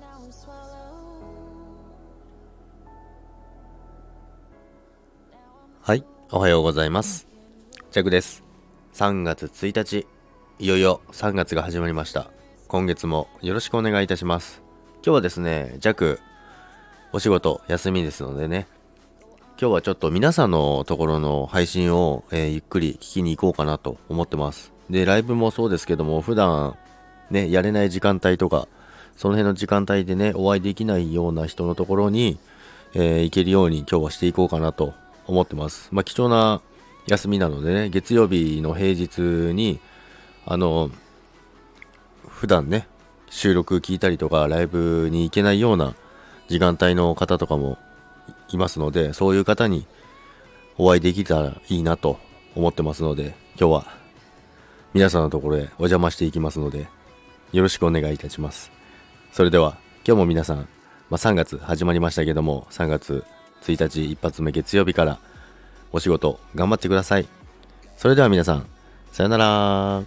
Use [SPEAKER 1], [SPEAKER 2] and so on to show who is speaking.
[SPEAKER 1] now I'm swallowed はい、おはようございます。ジャクです。3月1日、いよいよ3月が始まりました。今月もよろしくお願いいたします。今日はですね、ジャク、お仕事休みですのでね、今日はちょっと皆さんのところの配信を、えー、ゆっくり聞きに行こうかなと思ってます。で、ライブもそうですけども、普段ね、やれない時間帯とか、その辺の時間帯でね、お会いできないような人のところに、えー行けるように今日はしていこうかなと思ってます。まあ、貴重な休みなのでね、月曜日の平日に、あの、普段ね、収録聞いたりとか、ライブに行けないような時間帯の方とかもいますので、そういう方にお会いできたらいいなと思ってますので、今日は皆さんのところへお邪魔していきますので、よろしくお願いいたします。それでは、今日も皆さん、まあ、3月始まりましたけども、3月1日一発目月曜日からお仕事頑張ってください。それでは皆さん、さよなら